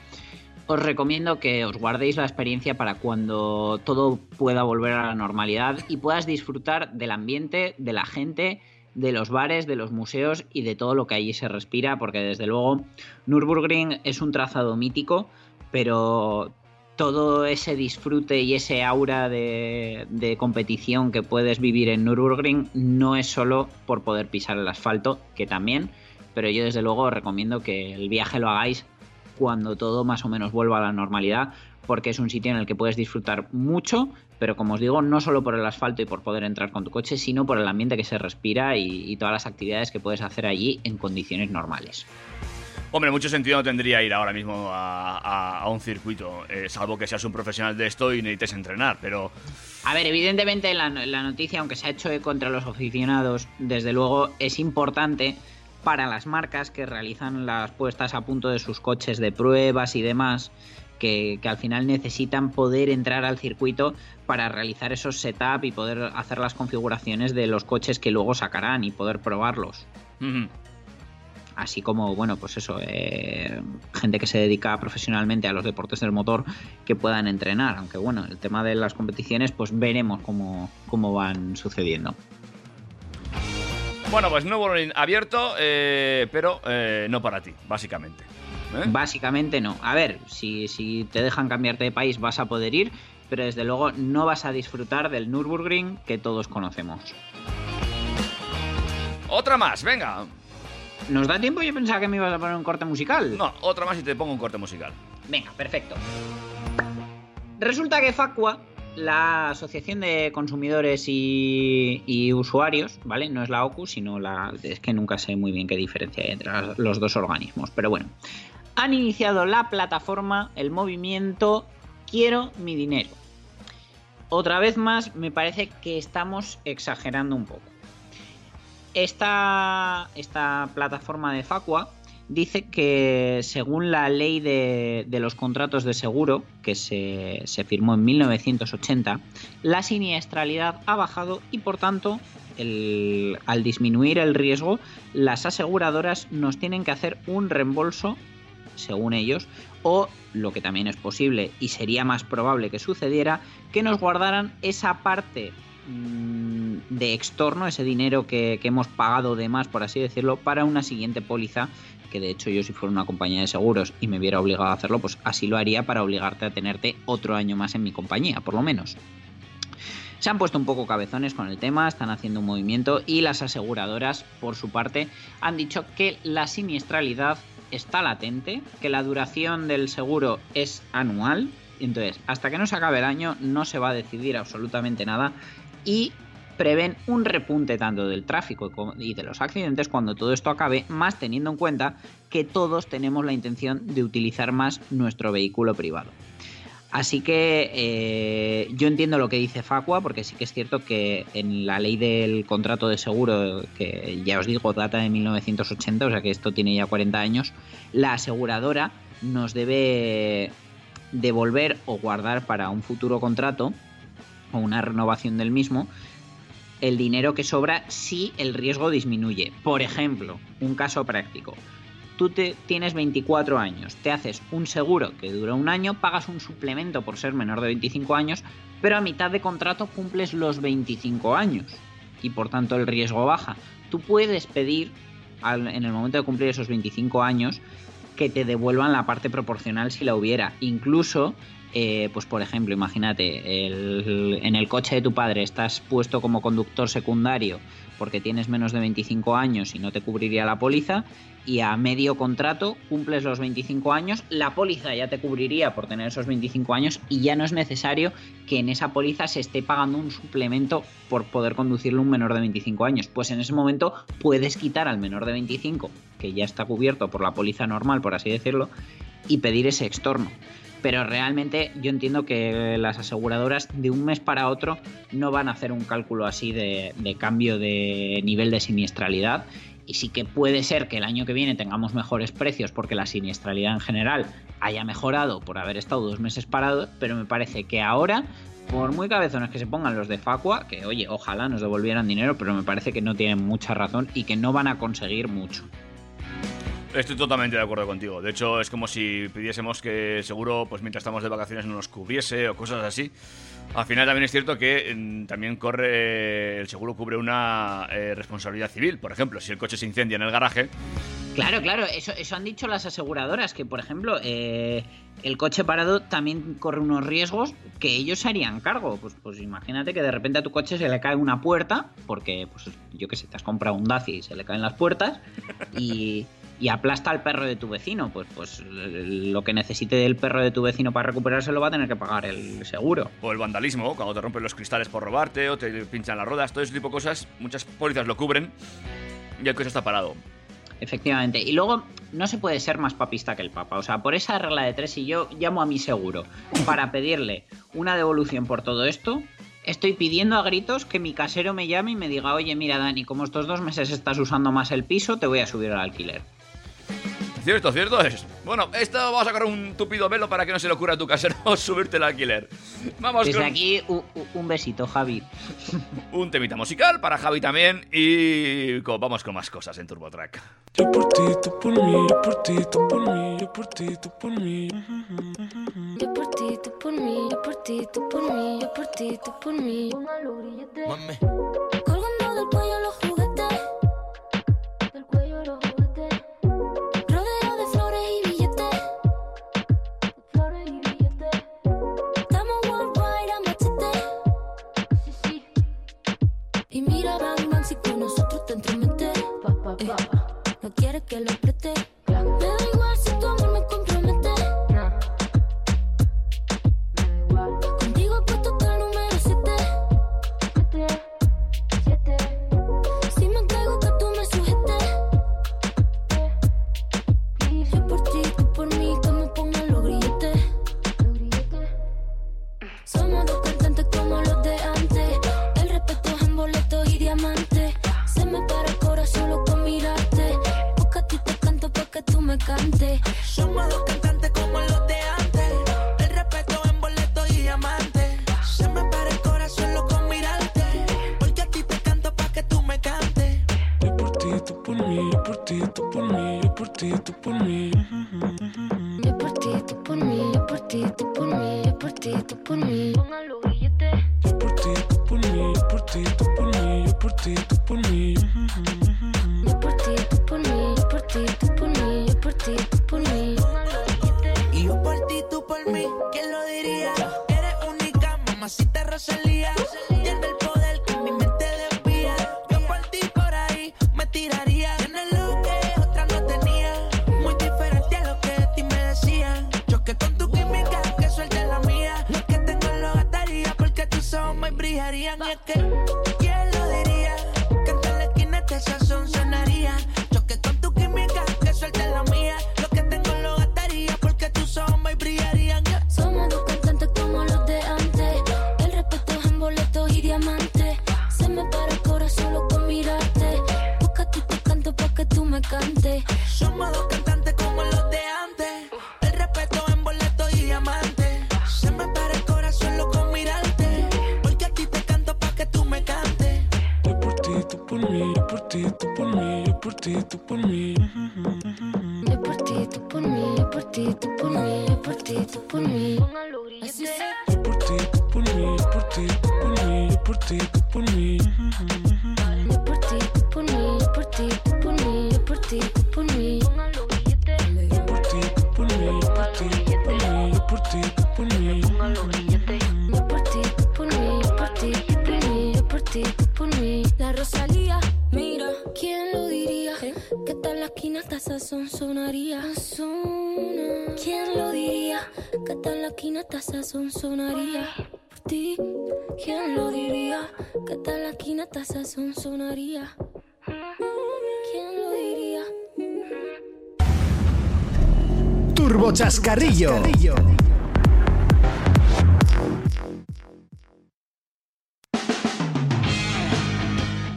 os recomiendo que os guardéis la experiencia para cuando todo pueda volver a la normalidad y puedas disfrutar del ambiente, de la gente, de los bares, de los museos y de todo lo que allí se respira, porque desde luego Nürburgring es un trazado mítico, pero todo ese disfrute y ese aura de, competición que puedes vivir en Nürburgring no es solo por poder pisar el asfalto, que también, pero yo desde luego os recomiendo que el viaje lo hagáis cuando todo más o menos vuelva a la normalidad, porque es un sitio en el que puedes disfrutar mucho, pero como os digo, no solo por el asfalto y por poder entrar con tu coche, sino por el ambiente que se respira y, y todas las actividades que puedes hacer allí en condiciones normales. Hombre, mucho sentido no tendría ir ahora mismo a, a- a un circuito, eh, salvo que seas un profesional de esto y necesites entrenar, pero... A ver, evidentemente la, la noticia, aunque se ha hecho contra los aficionados, desde luego es importante para las marcas que realizan las puestas a punto de sus coches de pruebas y demás, que, que al final necesitan poder entrar al circuito para realizar esos setup y poder hacer las configuraciones de los coches que luego sacarán y poder probarlos. Así como, bueno, pues eso, eh, gente que se dedica profesionalmente a los deportes del motor que puedan entrenar. Aunque bueno, el tema de las competiciones, pues veremos cómo, cómo van sucediendo. Bueno, pues nuevo Ring abierto, eh, pero eh, no para ti, básicamente. ¿eh? Básicamente no. A ver, si, si te dejan cambiarte de país vas a poder ir, pero desde luego no vas a disfrutar del Nürburgring que todos conocemos. Otra más, venga. ¿Nos da tiempo? Yo pensaba que me ibas a poner un corte musical. No, otra más y te pongo un corte musical. Venga, perfecto. Resulta que Facua, la Asociación de Consumidores y, Usuarios, ¿vale? No es la OCU, sino la... Es que nunca sé muy bien qué diferencia hay entre los dos organismos, pero bueno. Han iniciado la plataforma, el movimiento Quiero mi dinero. Otra vez más, me parece que estamos exagerando un poco. Esta, esta plataforma de Facua dice que según la ley de, de los contratos de seguro, que se, se firmó en 1980, la siniestralidad ha bajado y por tanto, el- al disminuir el riesgo, las aseguradoras nos tienen que hacer un reembolso, según ellos, o lo que también es posible y sería más probable que sucediera, que nos guardaran esa parte mm, de extorno, ese dinero que, que hemos pagado de más, por así decirlo, para una siguiente póliza, que de hecho yo si fuera una compañía de seguros y me viera obligado a hacerlo, pues así lo haría para obligarte a tenerte otro año más en mi compañía, por lo menos. Se han puesto un poco cabezones con el tema, están haciendo un movimiento y las aseguradoras, por su parte, han dicho que la siniestralidad está latente, que la duración del seguro es anual, entonces hasta que no se acabe el año no se va a decidir absolutamente nada y prevén un repunte tanto del tráfico y de los accidentes cuando todo esto acabe, más teniendo en cuenta que todos tenemos la intención de utilizar más nuestro vehículo privado. Así que eh, yo entiendo lo que dice Facua, porque sí que es cierto que en la ley del contrato de seguro, que ya os digo, data de 1980, o sea que esto tiene ya 40 años, la aseguradora nos debe devolver o guardar para un futuro contrato o una renovación del mismo el dinero que sobra si el riesgo disminuye. Por ejemplo, un caso práctico tú te, tienes 24 años, te haces un seguro que dura un año, pagas un suplemento por ser menor de 25 años, pero a mitad de contrato cumples los 25 años y por tanto el riesgo baja. Tú puedes pedir al- en el momento de cumplir esos 25 años que te devuelvan la parte proporcional si la hubiera. Incluso eh, pues por ejemplo, imagínate, en el coche de tu padre estás puesto como conductor secundario porque tienes menos de 25 años y no te cubriría la póliza, y a medio contrato cumples los 25 años, la póliza ya te cubriría por tener esos 25 años y ya no es necesario que en esa póliza se esté pagando un suplemento por poder conducirle un menor de 25 años. Pues en ese momento puedes quitar al menor de 25, que ya está cubierto por la póliza normal, por así decirlo, y pedir ese extorno. Pero realmente yo entiendo que las aseguradoras de un mes para otro no van a hacer un cálculo así de, cambio de nivel de siniestralidad. Y sí que puede ser que el año que viene tengamos mejores precios porque la siniestralidad en general haya mejorado por haber estado dos meses parados, pero me parece que ahora, por muy cabezones que se pongan los de Facua, que oye, ojalá nos devolvieran dinero, pero me parece que no tienen mucha razón y que no van a conseguir mucho. Estoy totalmente de acuerdo contigo. De hecho, es como si pidiésemos que seguro, pues mientras estamos de vacaciones, no nos cubriese o cosas así. Al final también es cierto que mm, también corre, el seguro cubre una eh, responsabilidad civil. Por ejemplo, si el coche se incendia en el garaje, Claro, claro, eso, eso han dicho las aseguradoras, que por ejemplo, eh, el coche parado también corre unos riesgos que ellos se harían cargo. Pues, pues imagínate que de repente a tu coche se le cae una puerta, porque, pues yo qué sé, te has comprado un Dacia y se le caen las puertas, y, y aplasta al perro de tu vecino. Pues, pues lo que necesite el perro de tu vecino para recuperarse lo va a tener que pagar el seguro. o el vandalismo, cuando te rompen los cristales por robarte o te pinchan las ruedas, todo ese tipo de cosas, muchas pólizas lo cubren y el coche está parado. Efectivamente. Y luego no se puede ser más papista que el Papa. O sea, por esa regla de tres, si yo llamo a mi seguro para pedirle una devolución por todo esto, estoy pidiendo a gritos que mi casero me llame y me diga, oye, mira, Dani, como estos dos meses estás usando más el piso, te voy a subir al alquiler. Cierto, cierto es. Bueno, esto vamos a sacar un tupido velo para que no se le ocurra a tu casero (laughs) subirte el alquiler. Vamos Desde con aquí, u- u- un besito, Javi. (laughs) un temita musical para Javi también y vamos con más cosas en TurboTrack. Yo por ti, tú por mí, yo por ti, tú por mí, yo por ti, tú por mí. Yo por ti, tú por mí, yo por ti, tú por mí, yo por ti, tú por mí. Colgando del cuello los juguetes, que lo pero salía.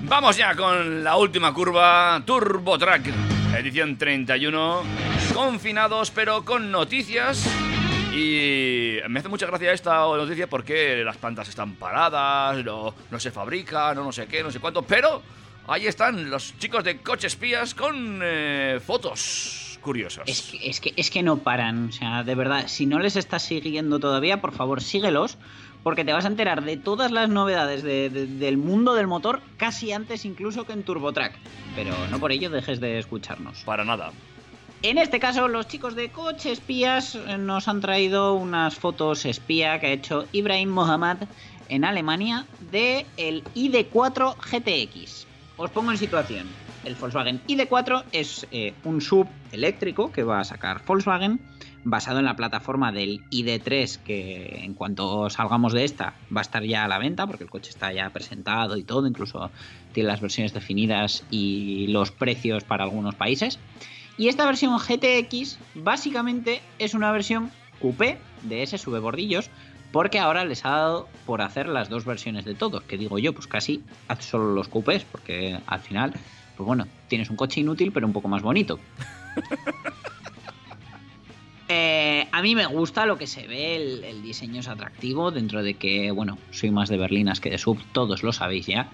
Vamos ya con la última curva, Turbo Track, edición 31. Confinados, pero con noticias. Y me hace mucha gracia esta noticia porque las plantas están paradas, no, no se fabrican, no, no sé qué, no sé cuánto. Pero ahí están los chicos de Coche Espías con eh, fotos curiosas. Es que, es, que, es que no paran. O sea, de verdad, si no les estás siguiendo todavía, por favor, síguelos. Porque te vas a enterar de todas las novedades de- de- del mundo del motor casi antes incluso que en TurboTrack. Pero no por ello dejes de escucharnos. Para nada. En este caso, los chicos de Coche Espías eh, nos han traído unas fotos espía que ha hecho Ibrahim Mohammad en Alemania de el ID4 GTX. Os pongo en situación. El Volkswagen ID4 es eh, un sub eléctrico que va a sacar Volkswagen basado en la plataforma del ID3 que en cuanto salgamos de esta va a estar ya a la venta porque el coche está ya presentado y todo, incluso tiene las versiones definidas y los precios para algunos países. Y esta versión GTX básicamente es una versión coupé de ese sube bordillos porque ahora les ha dado por hacer las dos versiones de todos, que digo yo, pues casi haz solo los coupés, porque al final, pues bueno, tienes un coche inútil pero un poco más bonito. (laughs) Eh, a mí me gusta lo que se ve, el, diseño es atractivo, dentro de que, bueno, soy más de berlinas que de sub, todos lo sabéis ya.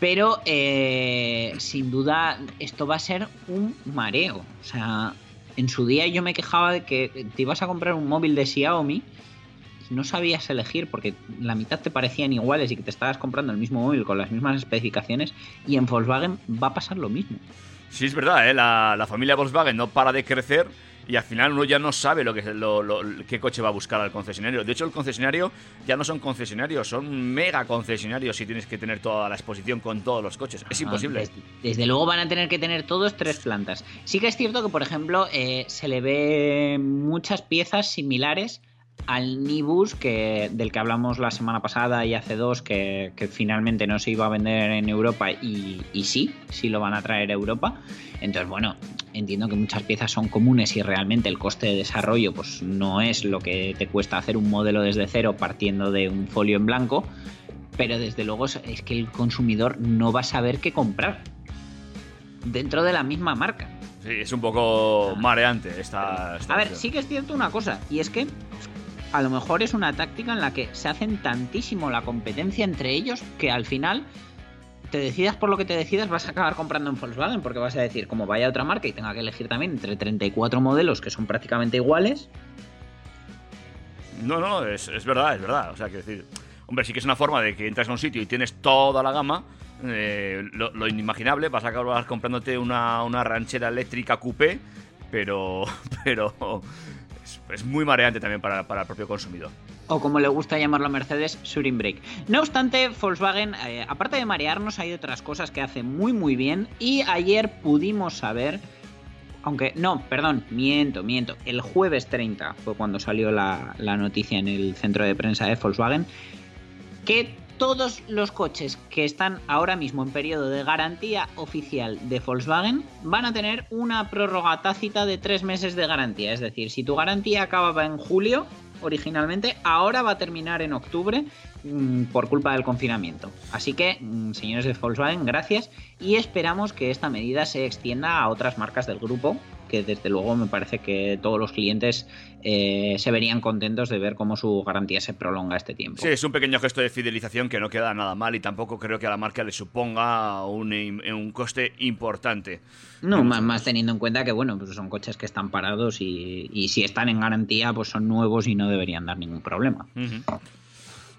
Pero eh, sin duda esto va a ser un mareo. O sea, en su día yo me quejaba de que te ibas a comprar un móvil de Xiaomi no sabías elegir porque la mitad te parecían iguales y que te estabas comprando el mismo móvil con las mismas especificaciones y en Volkswagen va a pasar lo mismo. Sí, es verdad, ¿eh? la, la familia Volkswagen no para de crecer y al final uno ya no sabe lo que lo, lo- qué coche va a buscar al concesionario. De hecho, el concesionario ya no son concesionarios, son mega concesionarios si tienes que tener toda la exposición con todos los coches. Es Ah, imposible. Desde, desde luego van a tener que tener todos tres plantas. Sí que es cierto que, por ejemplo, eh, se le ve muchas piezas similares al Nibus que, del que hablamos la semana pasada y hace dos, que, que finalmente no se iba a vender en Europa y, y sí, sí lo van a traer a Europa. Entonces, bueno, entiendo que muchas piezas son comunes y realmente el coste de desarrollo pues no es lo que te cuesta hacer un modelo desde cero partiendo de un folio en blanco, pero desde luego es- que el consumidor no va a saber qué comprar dentro de la misma marca. Sí, es un poco mareante esta, esta A ver, sí que es cierto una cosa, y es que a lo mejor es una táctica en la que se hacen tantísimo la competencia entre ellos que al final te decidas por lo que te decidas vas a acabar comprando en Volkswagen porque vas a decir, como vaya otra marca y tenga que elegir también entre 34 modelos que son prácticamente iguales, No, no, es, es verdad, es verdad. O sea, que decir, hombre, sí que es una forma de que entras a un sitio y tienes toda la gama, eh, lo, lo inimaginable, vas a acabar comprándote una, una ranchera eléctrica coupé, pero, (laughs) pero es, muy mareante también para, para el propio consumidor. o como le gusta llamarlo a Mercedes, shooting brake. No obstante, Volkswagen, eh, aparte de marearnos, hay otras cosas que hace muy muy bien y ayer pudimos saber, aunque no, perdón, miento, miento, el jueves 30 fue cuando salió la, la noticia en el centro de prensa de Volkswagen, que todos los coches que están ahora mismo en periodo de garantía oficial de Volkswagen van a tener una prórroga tácita de tres meses de garantía. Es decir, si tu garantía acababa en julio originalmente, ahora va a terminar en octubre mm, por culpa del confinamiento. Así que, mm, señores de Volkswagen, gracias y esperamos que esta medida se extienda a otras marcas del grupo que desde luego me parece que todos los clientes eh, se verían contentos de ver cómo su garantía se prolonga este tiempo. Sí, es un pequeño gesto de fidelización que no queda nada mal y tampoco creo que a la marca le suponga un, un coste importante. No, más, más teniendo en cuenta que, bueno, pues son coches que están parados y, y si están en garantía, pues son nuevos y no deberían dar ningún problema.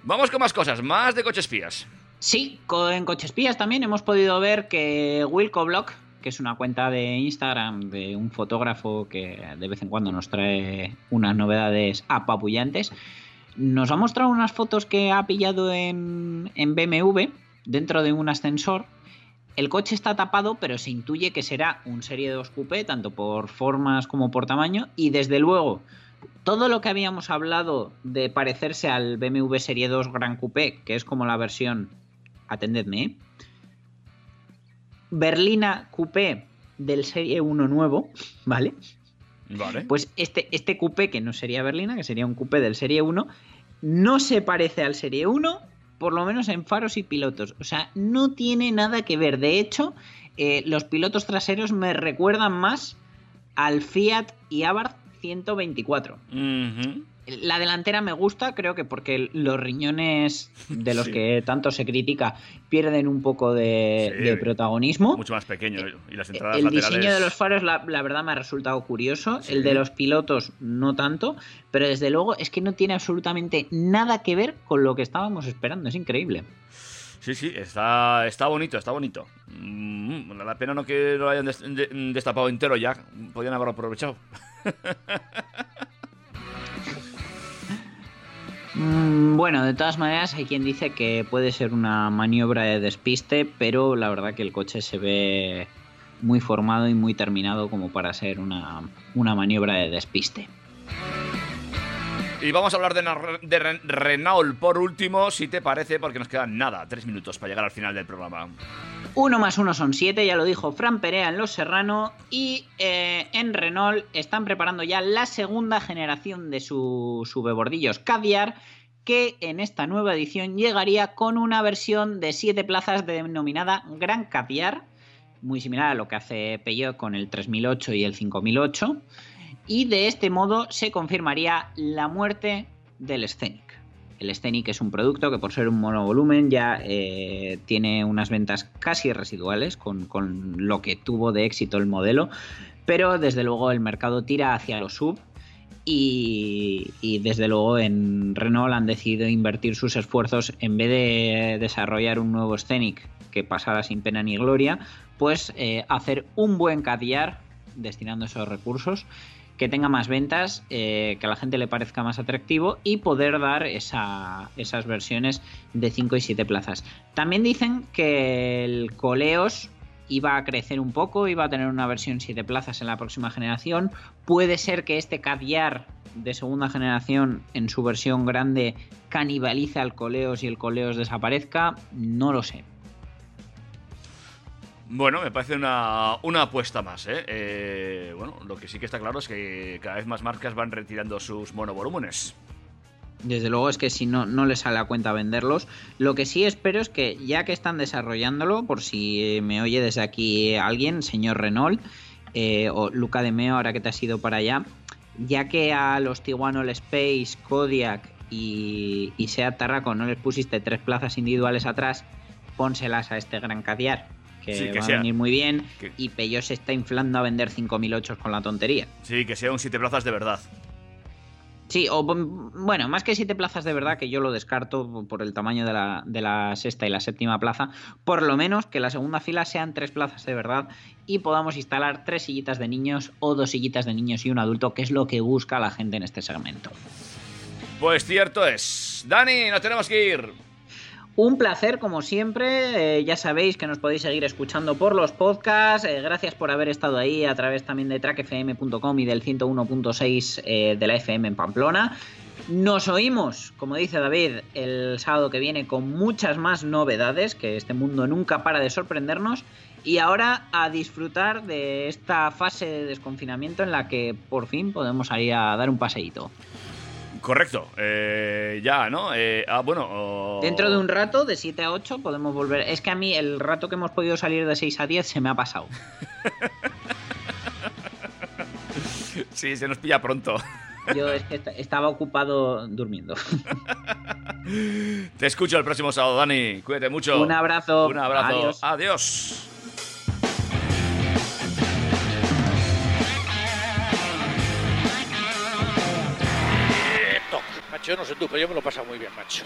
Vamos con más cosas, más de coches espías. Sí, en Coches Pías también hemos podido ver que Wilco Block, que es una cuenta de Instagram de un fotógrafo que de vez en cuando nos trae unas novedades apabullantes, nos ha mostrado unas fotos que ha pillado en, en BMW dentro de un ascensor El coche está tapado, pero se intuye que será un Serie 2 Coupé, tanto por formas como por tamaño. Y desde luego, todo lo que habíamos hablado de parecerse al BMW Serie 2 Gran Coupé, que es como la versión, atendedme, ¿eh? Berlina Coupé del Serie 1 nuevo, ¿vale? Vale. Pues este, este coupé, que no sería berlina, que sería un coupé del Serie 1, no se parece al Serie 1, por lo menos en faros y pilotos. O sea, no tiene nada que ver. De hecho, eh, los pilotos traseros me recuerdan más al Fiat y Abarth 124. Ujú. La delantera me gusta, creo que porque los riñones de los Sí. que tanto se critica pierden un poco de, Sí. de protagonismo. Mucho más pequeño. Y las entradas El laterales. diseño de los faros, la, la verdad, me ha resultado curioso. Sí. El de los pilotos, no tanto. Pero desde luego es que no tiene absolutamente nada que ver con lo que estábamos esperando. Es increíble. Sí, sí, está, está bonito, está bonito. Mm, la pena no que lo hayan des- de- destapado entero ya. Podían haberlo aprovechado. (laughs) bueno, de todas maneras, hay quien dice que puede ser una maniobra de despiste, pero la verdad que el coche se ve muy formado y muy terminado como para ser una, una maniobra de despiste. Y vamos a hablar de, Renault por último, si te parece, porque nos quedan nada, tres minutos para llegar al final del programa. Uno más uno son siete, ya lo dijo Fran Perea en Los Serrano. Y eh, en Renault están preparando ya la segunda generación de sus subebordillos Caviar, que en esta nueva edición llegaría con una versión de siete plazas denominada Gran Caviar, muy similar a lo que hace Peugeot con el 3008 y el 5008. Y de este modo se confirmaría la muerte del Scenic. El Scenic es un producto que por ser un monovolumen ya eh, tiene unas ventas casi residuales con, con lo que tuvo de éxito el modelo, pero desde luego el mercado tira hacia los sub y, y desde luego en Renault han decidido invertir sus esfuerzos en vez de desarrollar un nuevo Scenic que pasara sin pena ni gloria, pues eh, hacer un buen Cadillac destinando esos recursos que tenga más ventas, eh, que a la gente le parezca más atractivo y poder dar esa- esas versiones de 5 y 7 plazas. También dicen que el Coleos iba a crecer un poco, iba a tener una versión 7 plazas en la próxima generación. Puede ser que este Caviar de segunda generación en su versión grande canibalice al Coleos y el Coleos desaparezca. No lo sé. Bueno, me parece una, una apuesta más, ¿eh? Eh, Bueno, lo que sí que está claro es que cada vez más marcas van retirando sus monovolúmenes. Desde luego es que si no, no les sale a cuenta venderlos. Lo que sí espero es que ya que están desarrollándolo, por si eh, me oye desde aquí alguien, señor Renault, eh, o Luca de Meo, ahora que te has ido para allá, ya que a los Tiguan All Space, Kodiak y, y Seat Tarraco no les pusiste tres plazas individuales atrás, pónselas a este Gran Cadiar, que, Sí, que va sea. a venir muy bien, Que- y Peugeot se está inflando a vender 5.008 con la tontería. Sí, que sea un siete plazas de verdad. Sí, o mm, bueno, más que siete plazas de verdad, que yo lo descarto por el tamaño de la, de la sexta y la séptima plaza, por lo menos que la segunda fila sean tres plazas de verdad y podamos instalar tres sillitas de niños o dos sillitas de niños y un adulto, que es lo que busca la gente en este segmento. Pues cierto es. Dani, nos tenemos que ir. Un placer, como siempre. Eh, ya sabéis que nos podéis seguir escuchando por los podcasts. Eh, gracias por haber estado ahí a través también de trackfm.com y del 101.6 eh, de la FM en Pamplona. Nos oímos, como dice David, el sábado que viene con muchas más novedades, que este mundo nunca para de sorprendernos. Y ahora a disfrutar de esta fase de desconfinamiento en la que por fin podemos ir a dar un paseíto. Correcto. Eh, ya, ¿no? Eh, ah, bueno. oh, Dentro de un rato, de 7 a 8, podemos volver. Es que a mí el rato que hemos podido salir de 6 a 10 se me ha pasado. (laughs) Sí, se nos pilla pronto. Yo es que est- estaba ocupado durmiendo. (laughs) Te escucho el próximo sábado, Dani. Cuídate mucho. Un abrazo. Un abrazo. Adiós. Adiós. Yo no sé tú, pero yo me lo he pasado muy bien, macho.